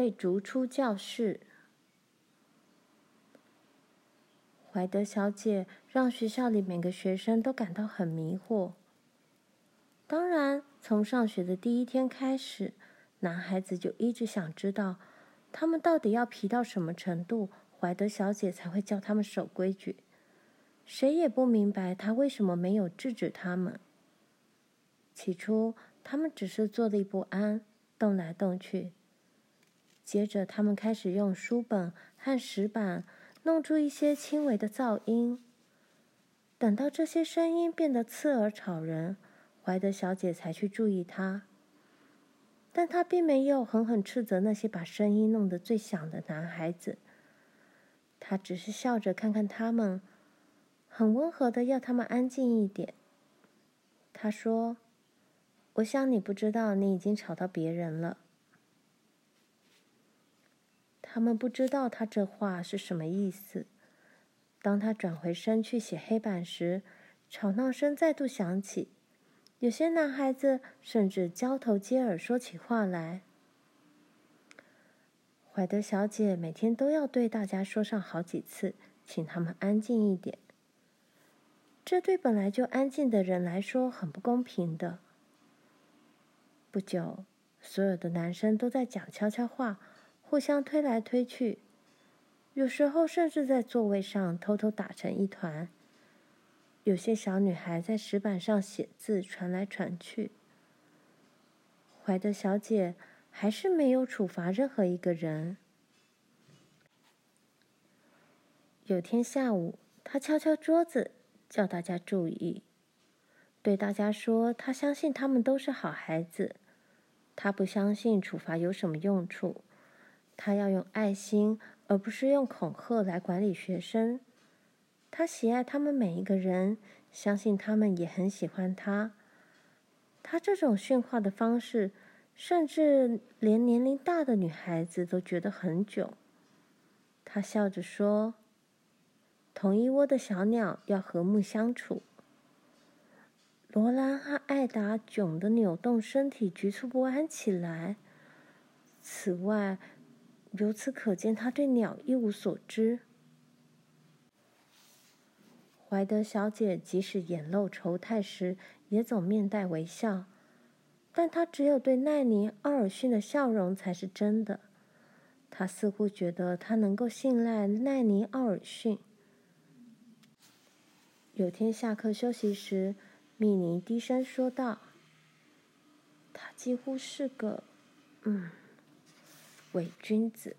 被逐出教室。怀德小姐让学校里每个学生都感到很迷惑。当然，从上学的第一天开始，男孩子就一直想知道，他们到底要皮到什么程度，怀德小姐才会叫他们守规矩。谁也不明白她为什么没有制止他们。起初，他们只是坐立不安，动来动去。接着，他们开始用书本和石板弄出一些轻微的噪音。等到这些声音变得刺耳吵人，怀德小姐才去注意他。但她并没有狠狠斥责那些把声音弄得最响的男孩子。她只是笑着看看他们，很温和地要他们安静一点。她说：“我想你不知道，你已经吵到别人了。”他们不知道他这话是什么意思。当他转回身去写黑板时，吵闹声再度响起，有些男孩子甚至交头接耳说起话来。怀德小姐每天都要对大家说上好几次，请他们安静一点。这对本来就安静的人来说很不公平的。不久，所有的男生都在讲悄悄话。互相推来推去，有时候甚至在座位上偷偷打成一团。有些小女孩在石板上写字，传来传去。怀德小姐还是没有处罚任何一个人。有天下午，她敲敲桌子，叫大家注意，对大家说：“她相信他们都是好孩子，她不相信处罚有什么用处。”他要用爱心，而不是用恐吓来管理学生。他喜爱他们每一个人，相信他们也很喜欢他。他这种训话的方式，甚至连年龄大的女孩子都觉得很囧。他笑着说：“同一窝的小鸟要和睦相处。”罗兰和艾达囧得扭动身体，局促不安起来。此外，由此可见，他对鸟一无所知。怀德小姐即使眼露愁态时，也总面带微笑，但她只有对奈尼·奥尔逊的笑容才是真的。她似乎觉得她能够信赖奈尼·奥尔逊。有天下课休息时，米妮低声说道：“他几乎是个……嗯。”伪君子。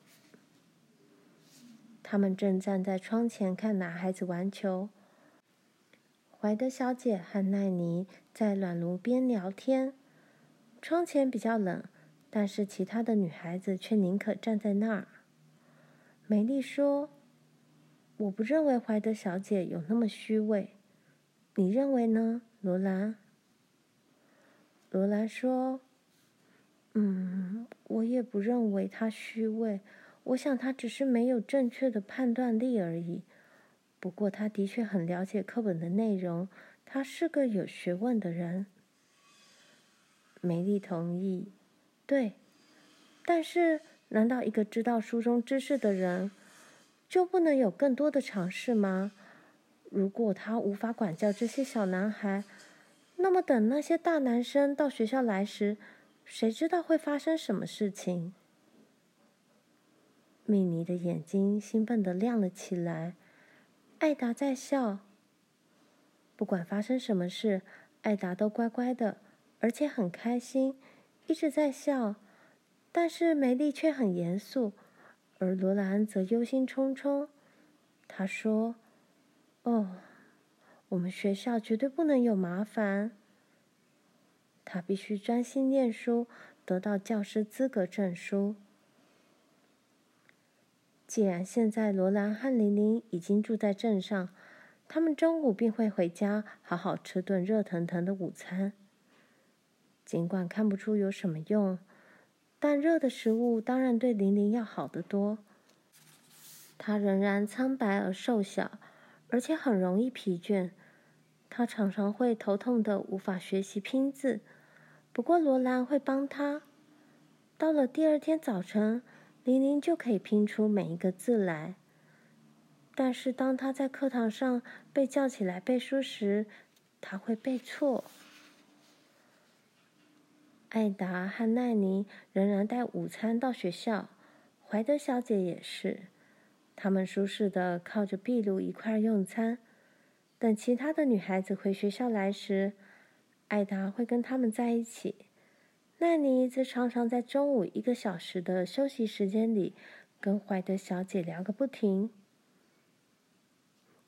他们正站在窗前看男孩子玩球。怀德小姐和奈妮在暖炉边聊天。窗前比较冷，但是其他的女孩子却宁可站在那儿。美丽说：“我不认为怀德小姐有那么虚伪，你认为呢，罗兰？”罗兰说。嗯，我也不认为他虚伪。我想他只是没有正确的判断力而已。不过他的确很了解课本的内容，他是个有学问的人。梅丽同意。对，但是难道一个知道书中知识的人就不能有更多的尝试吗？如果他无法管教这些小男孩，那么等那些大男生到学校来时，谁知道会发生什么事情？米妮的眼睛兴奋地亮了起来。艾达在笑。不管发生什么事，艾达都乖乖的，而且很开心，一直在笑。但是梅丽却很严肃，而罗兰则忧心忡忡。她说：“哦，我们学校绝对不能有麻烦。”他必须专心念书，得到教师资格证书。既然现在罗兰和玲玲已经住在镇上，他们中午便会回家，好好吃顿热腾腾的午餐。尽管看不出有什么用，但热的食物当然对玲玲要好得多。她仍然苍白而瘦小，而且很容易疲倦。他常常会头痛的无法学习拼字。不过罗兰会帮他。到了第二天早晨，玲玲就可以拼出每一个字来。但是当她在课堂上被叫起来背书时，她会背错。艾达和奈妮仍然带午餐到学校，怀德小姐也是。他们舒适的靠着壁炉一块用餐。等其他的女孩子回学校来时，艾达会跟他们在一起。奈尼则常常在中午一个小时的休息时间里，跟怀德小姐聊个不停。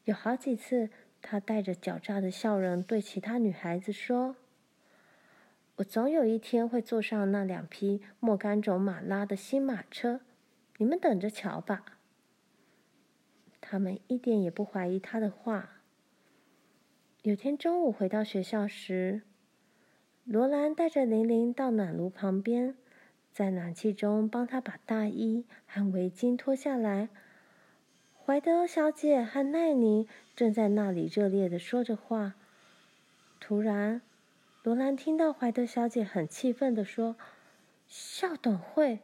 有好几次，她带着狡诈的笑容对其他女孩子说。我总有一天会坐上那两匹莫甘种马拉的新马车，你们等着瞧吧。他们一点也不怀疑他的话。有天中午回到学校时，罗兰带着玲玲到暖炉旁边，在暖气中帮她把大衣和围巾脱下来。怀德小姐和奈妮正在那里热烈地说着话，突然。罗兰听到怀德小姐很气愤地说：“校董会。”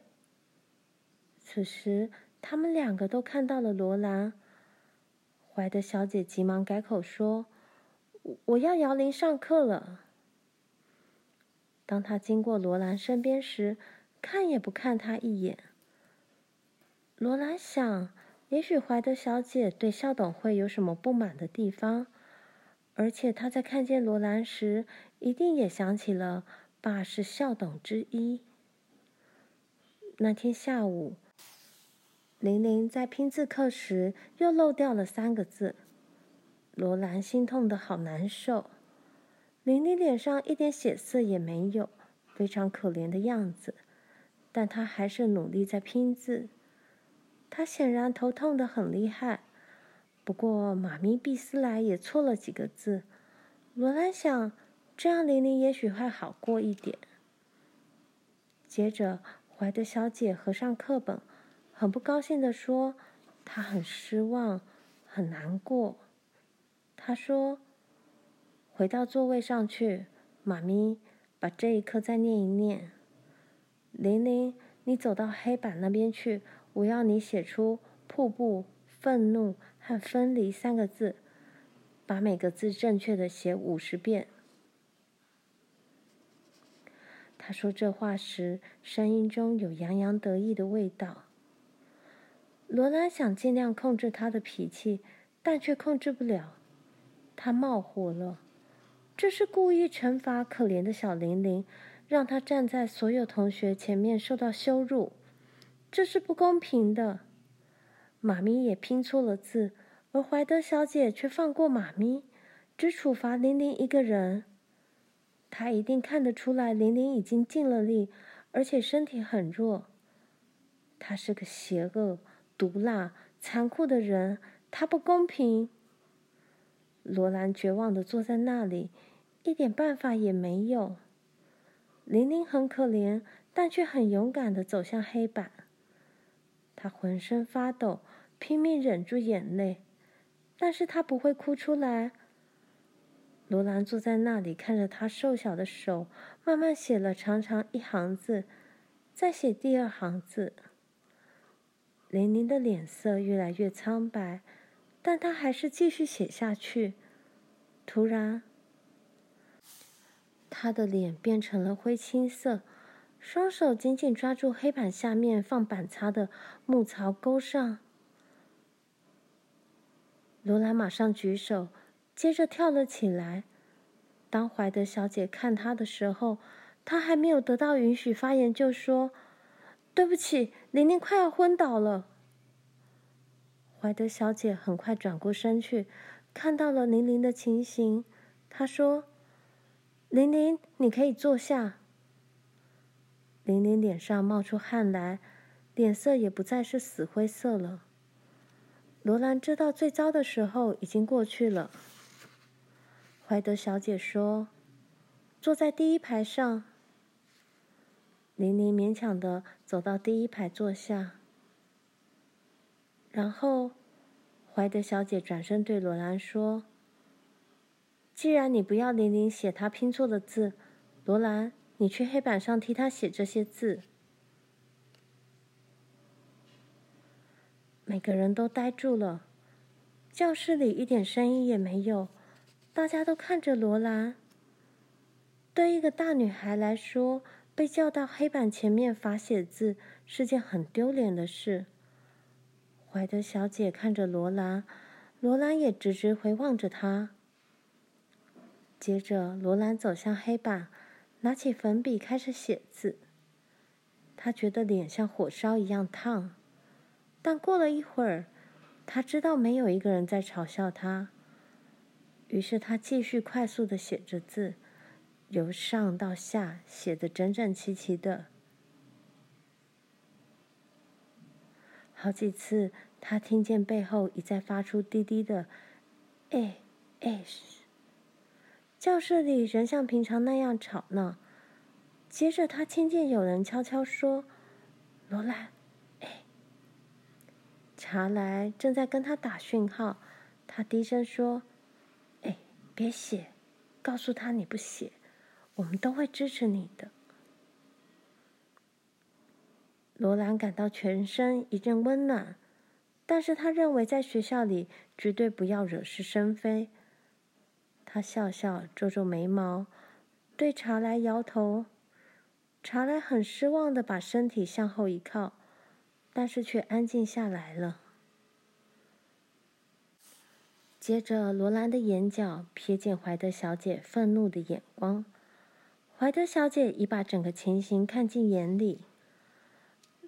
此时，他们两个都看到了罗兰。怀德小姐急忙改口说：“我要摇铃上课了。”当他经过罗兰身边时，看也不看她一眼。罗兰想，也许怀德小姐对校董会有什么不满的地方。而且她在看见罗兰时，一定也想起了爸是校董之一。那天下午，玲玲在拼字课时又漏掉了三个字，罗兰心痛的好难受。玲玲脸上一点血色也没有，非常可怜的样子，但她还是努力在拼字。她显然头痛得很厉害。不过，妈咪毕斯莱也错了几个字。罗兰想，这样玲玲也许会好过一点。接着，怀德小姐合上课本，很不高兴地说：“她很失望，很难过。”他说：“回到座位上去，妈咪，把这一课再念一念。玲玲，你走到黑板那边去，我要你写出瀑布、愤怒。”和分离三个字，把每个字正确的写五十遍。他说这话时，声音中有洋洋得意的味道。罗兰想尽量控制他的脾气，但却控制不了。他冒火了，这是故意惩罚可怜的小玲玲，让她站在所有同学前面受到羞辱。这是不公平的。妈咪也拼错了字，而怀德小姐却放过妈咪，只处罚玲玲一个人。她一定看得出来，玲玲已经尽了力，而且身体很弱。她是个邪恶、毒辣、残酷的人，她不公平。罗兰绝望地坐在那里，一点办法也没有。玲玲很可怜，但却很勇敢地走向黑板。她浑身发抖，拼命忍住眼泪，但是她不会哭出来。罗兰坐在那里，看着她瘦小的手，慢慢写了长长一行字，再写第二行字。玲玲的脸色越来越苍白，但他还是继续写下去。突然，他的脸变成了灰青色。双手紧紧抓住黑板下面放板擦的木槽钩上。罗兰马上举手，接着跳了起来。当怀德小姐看他的时候，他还没有得到允许发言，就说：“对不起，玲玲快要昏倒了。”怀德小姐很快转过身去，看到了玲玲的情形。她说：“玲玲，你可以坐下。”玲玲脸上冒出汗来，脸色也不再是死灰色了。罗兰知道最糟的时候已经过去了。怀德小姐说：“坐在第一排上。”玲玲勉强的走到第一排坐下。然后，怀德小姐转身对罗兰说：“既然你不要玲玲写她拼错的字，罗兰。”你去黑板上替她写这些字。每个人都呆住了，教室里一点声音也没有，大家都看着罗兰。对一个大女孩来说，被叫到黑板前面罚写字是件很丢脸的事。怀德小姐看着罗兰，罗兰也直直回望着她。接着，罗兰走向黑板，拿起粉笔开始写字。她觉得脸像火烧一样烫，但过了一会儿，她知道没有一个人在嘲笑她。于是，她继续快速地写着字。由上到下写得整整齐齐的，好几次，他听见背后一再发出滴滴的“哎哎”，教室里仍像平常那样吵闹。接着，他听见有人悄悄说：“罗兰，哎。”查莱正在跟他打讯号，他低声说：“哎，别写，告诉他你不写。”我们都会支持你的。罗兰感到全身一阵温暖，但是他认为在学校里绝对不要惹是生非。他笑笑，皱皱眉毛，对查莱摇头。查莱很失望地把身体向后一靠，但是却安静下来了。接着，罗兰的眼角瞥见怀德小姐愤怒的眼光。怀德小姐已把整个情形看进眼里。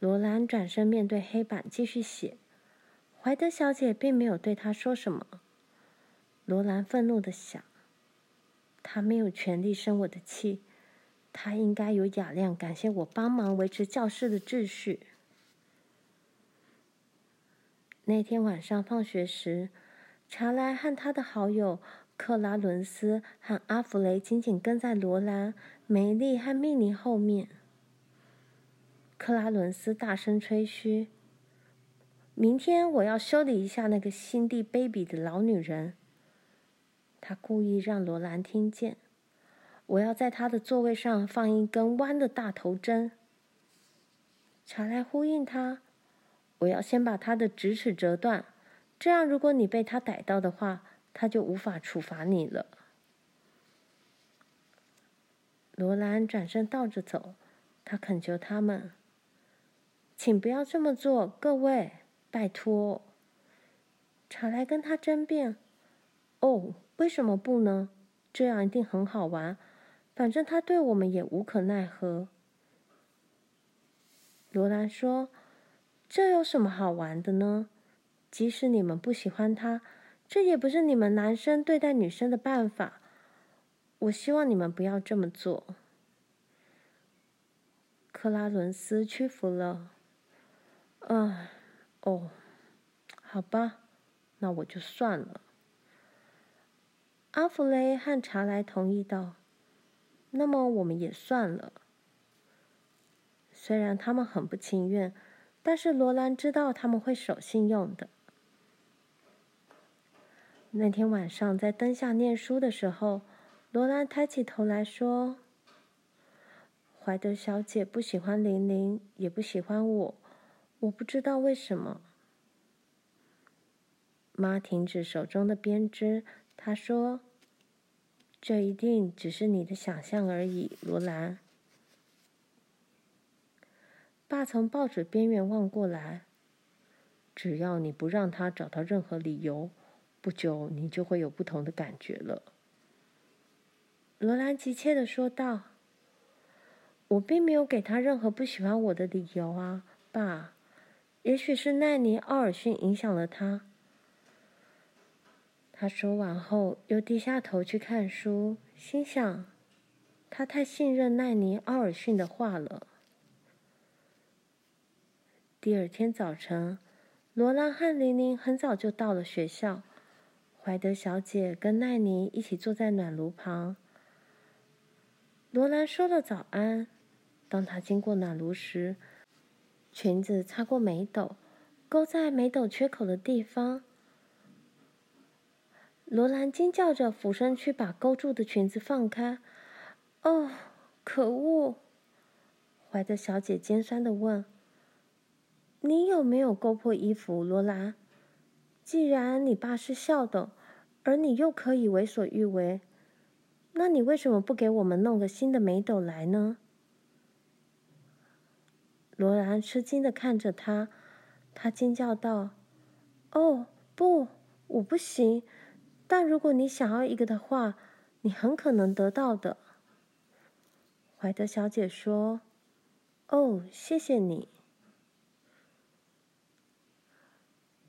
罗兰转身面对黑板继续写，怀德小姐并没有对她说什么。罗兰愤怒的想：她没有权利生我的气，她应该有雅量感谢我帮忙维持教室的秩序。那天晚上放学时，查莱和他的好友。克拉伦斯和阿弗雷紧紧跟在罗兰、梅丽和蜜妮后面。克拉伦斯大声吹嘘：“明天我要修理一下那个心地卑鄙的老女人。”他故意让罗兰听见：“我要在她的座位上放一根弯的大头针。”查莱呼应他：“我要先把她的直齿折断，这样如果你被他逮到的话。”他就无法处罚你了。罗兰转身倒着走，他恳求他们：“请不要这么做，各位，拜托。”查莱跟他争辩：“哦，为什么不呢？这样一定很好玩。反正他对我们也无可奈何。”罗兰说：“这有什么好玩的呢？即使你们不喜欢他。”这也不是你们男生对待女生的办法。我希望你们不要这么做。克拉伦斯屈服了。啊，哦，好吧，那我就算了。阿弗雷和查莱同意道：“那么我们也算了。”虽然他们很不情愿，但是罗兰知道他们会守信用的。那天晚上在灯下念书的时候，罗兰抬起头来说：“怀德小姐不喜欢玲玲，也不喜欢我，我不知道为什么。”妈停止手中的编织，她说：“这一定只是你的想象而已，罗兰。”爸从报纸边缘望过来：“只要你不让他找到任何理由。”不久，你就会有不同的感觉了。”罗兰急切地说道。“我并没有给他任何不喜欢我的理由啊，爸。也许是奈尼·奥尔逊影响了他。”他说完后，又低下头去看书，心想：“他太信任奈尼·奥尔逊的话了。”第二天早晨，罗兰和玲玲很早就到了学校。怀德小姐跟奈尼一起坐在暖炉旁。罗兰说了早安。当她经过暖炉时，裙子擦过眉斗，勾在眉斗缺口的地方。罗兰惊叫着俯身去把勾住的裙子放开。“哦，可恶！”怀德小姐尖酸的问。你有没有勾破衣服，罗兰？既然你爸是校董，而你又可以为所欲为，那你为什么不给我们弄个新的眉斗来呢？”罗兰吃惊的看着他，他惊叫道：“哦，不，我不行。但如果你想要一个的话，你很可能得到的。”怀德小姐说：“哦，谢谢你。”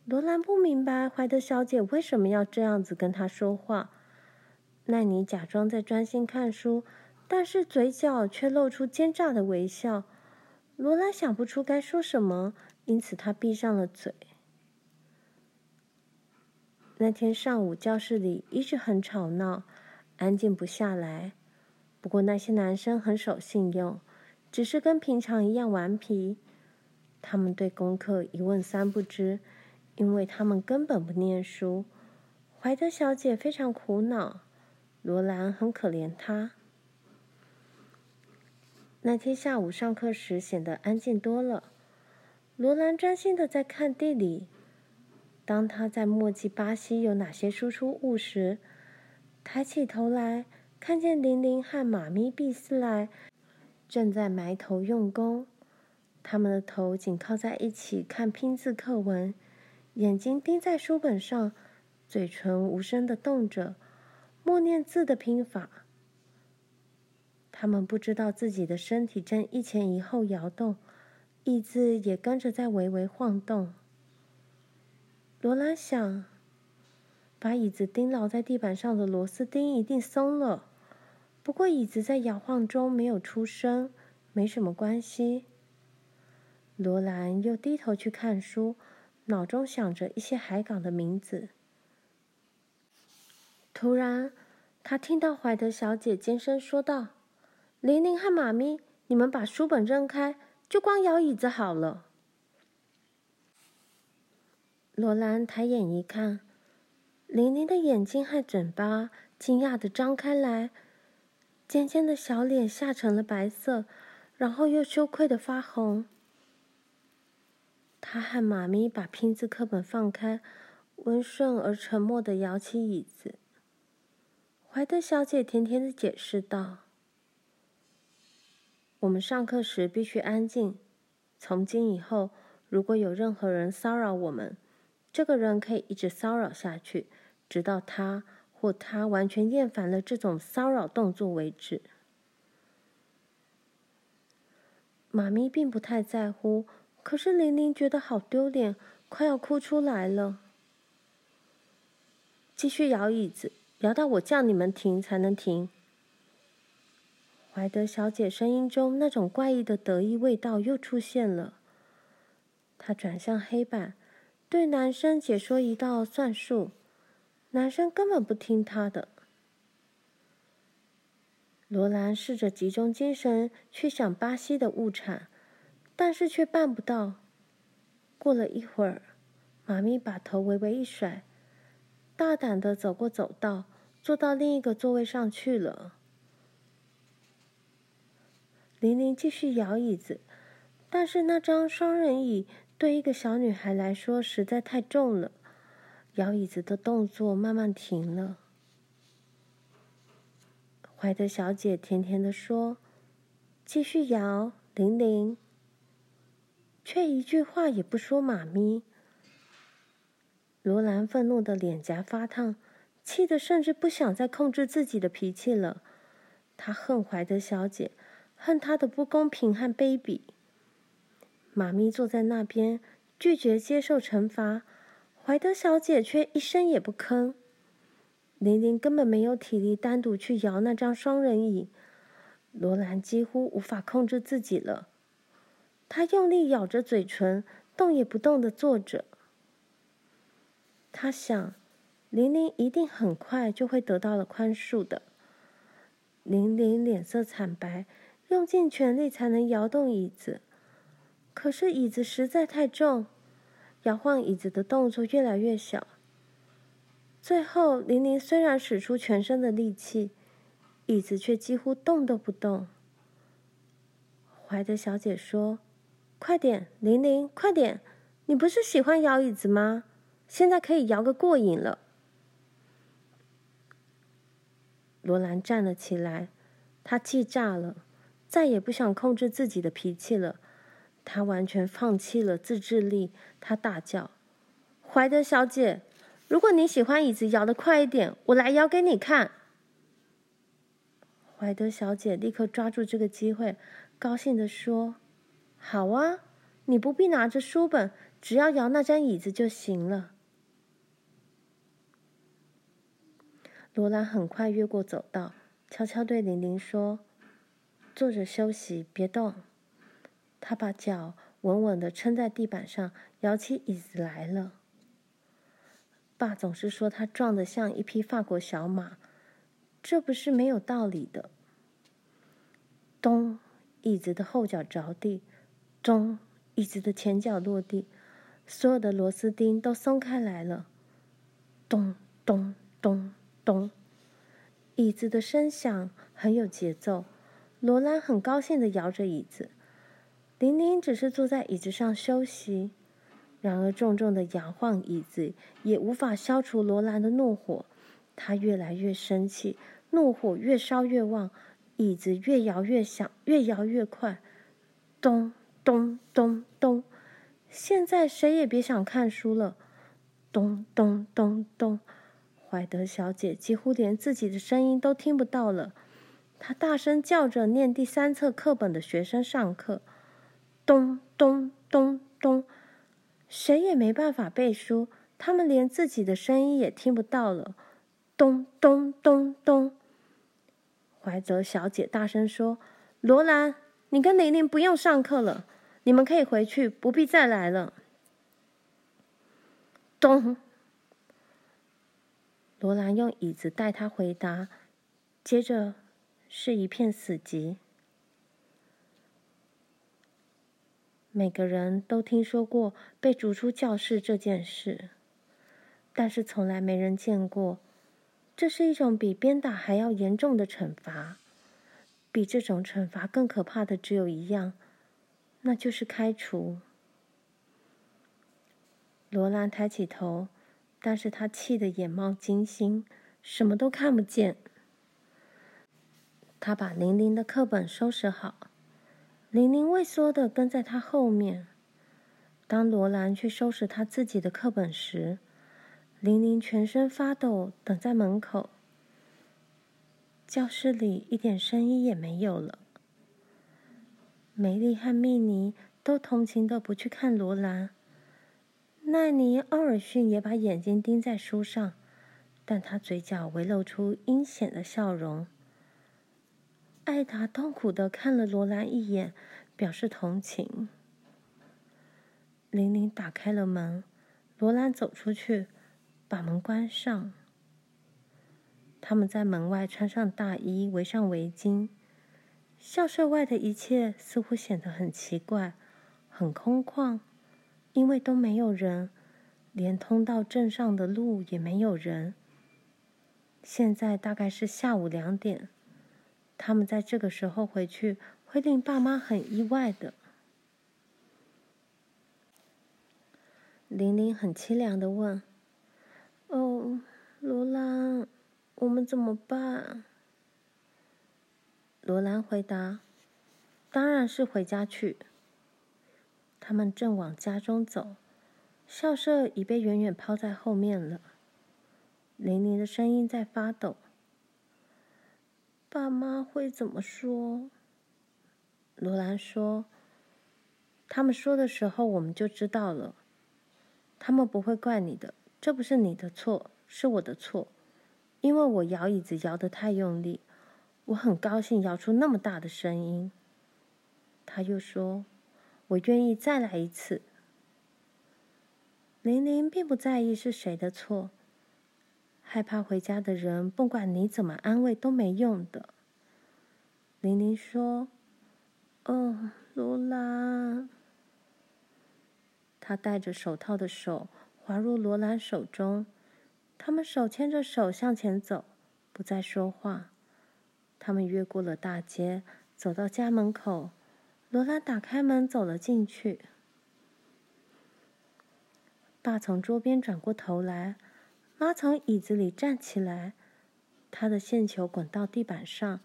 罗兰不明白怀德小姐为什么要这样子跟他说话。奈尼假装在专心看书，但是嘴角却露出奸诈的微笑。罗兰想不出该说什么，因此他闭上了嘴。那天上午，教室里一直很吵闹，安静不下来。不过那些男生很守信用，只是跟平常一样顽皮。他们对功课一问三不知，因为他们根本不念书。怀德小姐非常苦恼，罗兰很可怜她。那天下午上课时显得安静多了。罗兰专心的在看地理。当他在默记巴西有哪些输出物时，抬起头来，看见玲玲和妈咪毕斯莱正在埋头用功。他们的头紧靠在一起看拼字课文，眼睛盯在书本上，嘴唇无声的动着，默念字的拼法。他们不知道自己的身体正一前一后摇动，椅子也跟着在微微晃动。罗兰想，把椅子钉牢在地板上的螺丝钉一定松了。不过椅子在摇晃中没有出声，没什么关系。罗兰又低头去看书，脑中想着一些海港的名字。突然，他听到怀德小姐尖声说道。玲玲和妈咪，你们把书本扔开，就光摇椅子好了。罗兰抬眼一看，玲玲的眼睛和嘴巴惊讶地张开来，尖尖的小脸吓成了白色，然后又羞愧地发红。她和妈咪把拼字课本放开，温顺而沉默地摇起椅子。怀德小姐甜甜地解释道。我们上课时必须安静。从今以后，如果有任何人骚扰我们，这个人可以一直骚扰下去，直到他或她完全厌烦了这种骚扰动作为止。妈咪并不太在乎，可是玲玲觉得好丢脸，快要哭出来了。继续摇椅子，摇到我叫你们停才能停。怀德小姐声音中那种怪异的得意味道又出现了。她转向黑板，对男生解说一道算术。男生根本不听她的。罗兰试着集中精神去想巴西的物产，但是却办不到。过了一会儿，妈咪把头微微一甩，大胆的走过走道，坐到另一个座位上去了。玲玲继续摇椅子，但是那张双人椅对一个小女孩来说实在太重了，摇椅子的动作慢慢停了。怀德小姐甜甜地说：“继续摇，玲玲。”却一句话也不说。妈咪，罗兰愤怒的脸颊发烫，气得甚至不想再控制自己的脾气了。她恨怀德小姐。恨他的不公平和卑鄙。妈咪坐在那边，拒绝接受惩罚。怀德小姐却一声也不吭。玲玲根本没有体力单独去摇那张双人椅。罗兰几乎无法控制自己了。她用力咬着嘴唇，动也不动地坐着。她想，玲玲一定很快就会得到了宽恕的。玲玲脸色惨白。用尽全力才能摇动椅子，可是椅子实在太重，摇晃椅子的动作越来越小。最后，玲玲虽然使出全身的力气，椅子却几乎动都不动。怀德小姐说：“快点，玲玲，快点！你不是喜欢摇椅子吗？现在可以摇个过瘾了。”罗兰站了起来，他气炸了，再也不想控制自己的脾气了。他完全放弃了自制力，他大叫：“怀德小姐，如果你喜欢椅子摇得快一点，我来摇给你看。”怀德小姐立刻抓住这个机会，高兴地说：“好啊，你不必拿着书本，只要摇那张椅子就行了。”罗兰很快越过走道，悄悄对玲玲说：“坐着休息，别动。”他把脚稳稳地撑在地板上，摇起椅子来了。爸总是说他壮得像一匹法国小马，这不是没有道理的。咚，椅子的后脚着地；咚，椅子的前脚落地，所有的螺丝钉都松开来了。咚咚咚。咚！椅子的声响很有节奏。罗兰很高兴地摇着椅子，玲玲只是坐在椅子上休息。然而，重重的摇晃椅子也无法消除罗兰的怒火。他越来越生气，怒火越烧越旺，椅子越摇越响，越摇越快。咚咚咚咚！现在谁也别想看书了。咚咚咚咚！怀德小姐几乎连自己的声音都听不到了，他大声叫着念第三册课本的学生上课。咚咚咚咚，谁也没办法背书，他们连自己的声音也听不到了。咚咚咚咚，怀泽小姐大声说：“罗兰，你跟玲玲不用上课了，你们可以回去，不必再来了。”咚。罗兰用椅子代他回答，接着是一片死寂。每个人都听说过被逐出教室这件事，但是从来没人见过。这是一种比鞭打还要严重的惩罚。比这种惩罚更可怕的只有一样，那就是开除。罗兰抬起头。但是他气得眼冒金星，什么都看不见。他把玲玲的课本收拾好，玲玲畏缩地跟在他后面。当罗兰去收拾他自己的课本时，玲玲全身发抖，等在门口。教室里一点声音也没有了。梅丽和蜜妮都同情地不去看罗兰。奈尼·奥尔逊也把眼睛盯在书上，但他嘴角微露出阴险的笑容。艾达痛苦的看了罗兰一眼，表示同情。玲玲打开了门，罗兰走出去，把门关上。他们在门外穿上大衣，围上围巾。校舍外的一切似乎显得很奇怪，很空旷。因为都没有人，连通到镇上的路也没有人。现在大概是下午两点，他们在这个时候回去会令爸妈很意外的。玲玲很凄凉的问：“哦，罗兰，我们怎么办？”罗兰回答：“当然是回家去。”他们正往家中走，校舍已被远远抛在后面了。玲玲的声音在发抖。爸妈会怎么说？罗兰说：“他们说的时候，我们就知道了。他们不会怪你的，这不是你的错，是我的错，因为我摇椅子摇得太用力，我很高兴摇出那么大的声音。”他又说。我愿意再来一次。玲玲并不在意是谁的错，害怕回家的人，不管你怎么安慰都没用的。玲玲说：“哦，罗兰。”她戴着手套的手滑入罗兰手中，他们手牵着手向前走，不再说话。他们越过了大街，走到家门口。罗兰打开门走了进去。爸从桌边转过头来，妈从椅子里站起来，她的线球滚到地板上，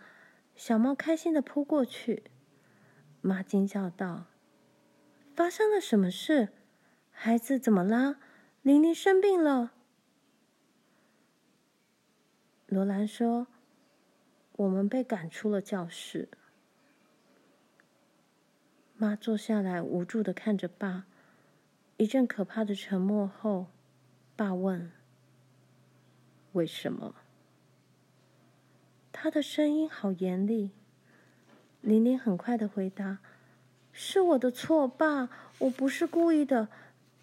小猫开心的扑过去。妈惊叫道：“发生了什么事？孩子怎么了？玲玲生病了。”罗兰说：“我们被赶出了教室。”妈坐下来，无助的看着爸。一阵可怕的沉默后，爸问：“为什么？”他的声音好严厉。玲玲很快的回答：“是我的错，爸，我不是故意的，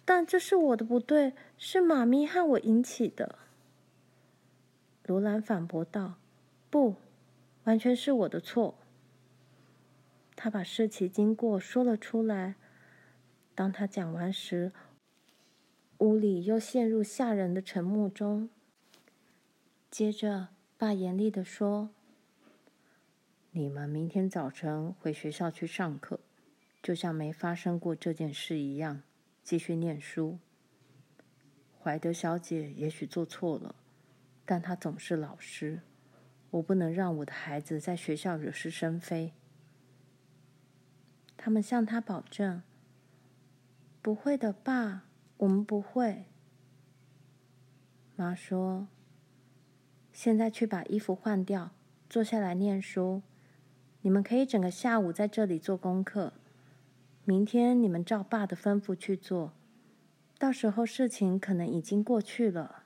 但这是我的不对，是妈咪和我引起的。”罗兰反驳道：“不，完全是我的错。”他把事情经过说了出来。当他讲完时，屋里又陷入吓人的沉默中。接着，爸严厉地说：“你们明天早晨回学校去上课，就像没发生过这件事一样，继续念书。怀德小姐也许做错了，但她总是老师，我不能让我的孩子在学校惹是生非。”他们向他保证：“不会的，爸，我们不会。”妈说：“现在去把衣服换掉，坐下来念书。你们可以整个下午在这里做功课。明天你们照爸的吩咐去做，到时候事情可能已经过去了。”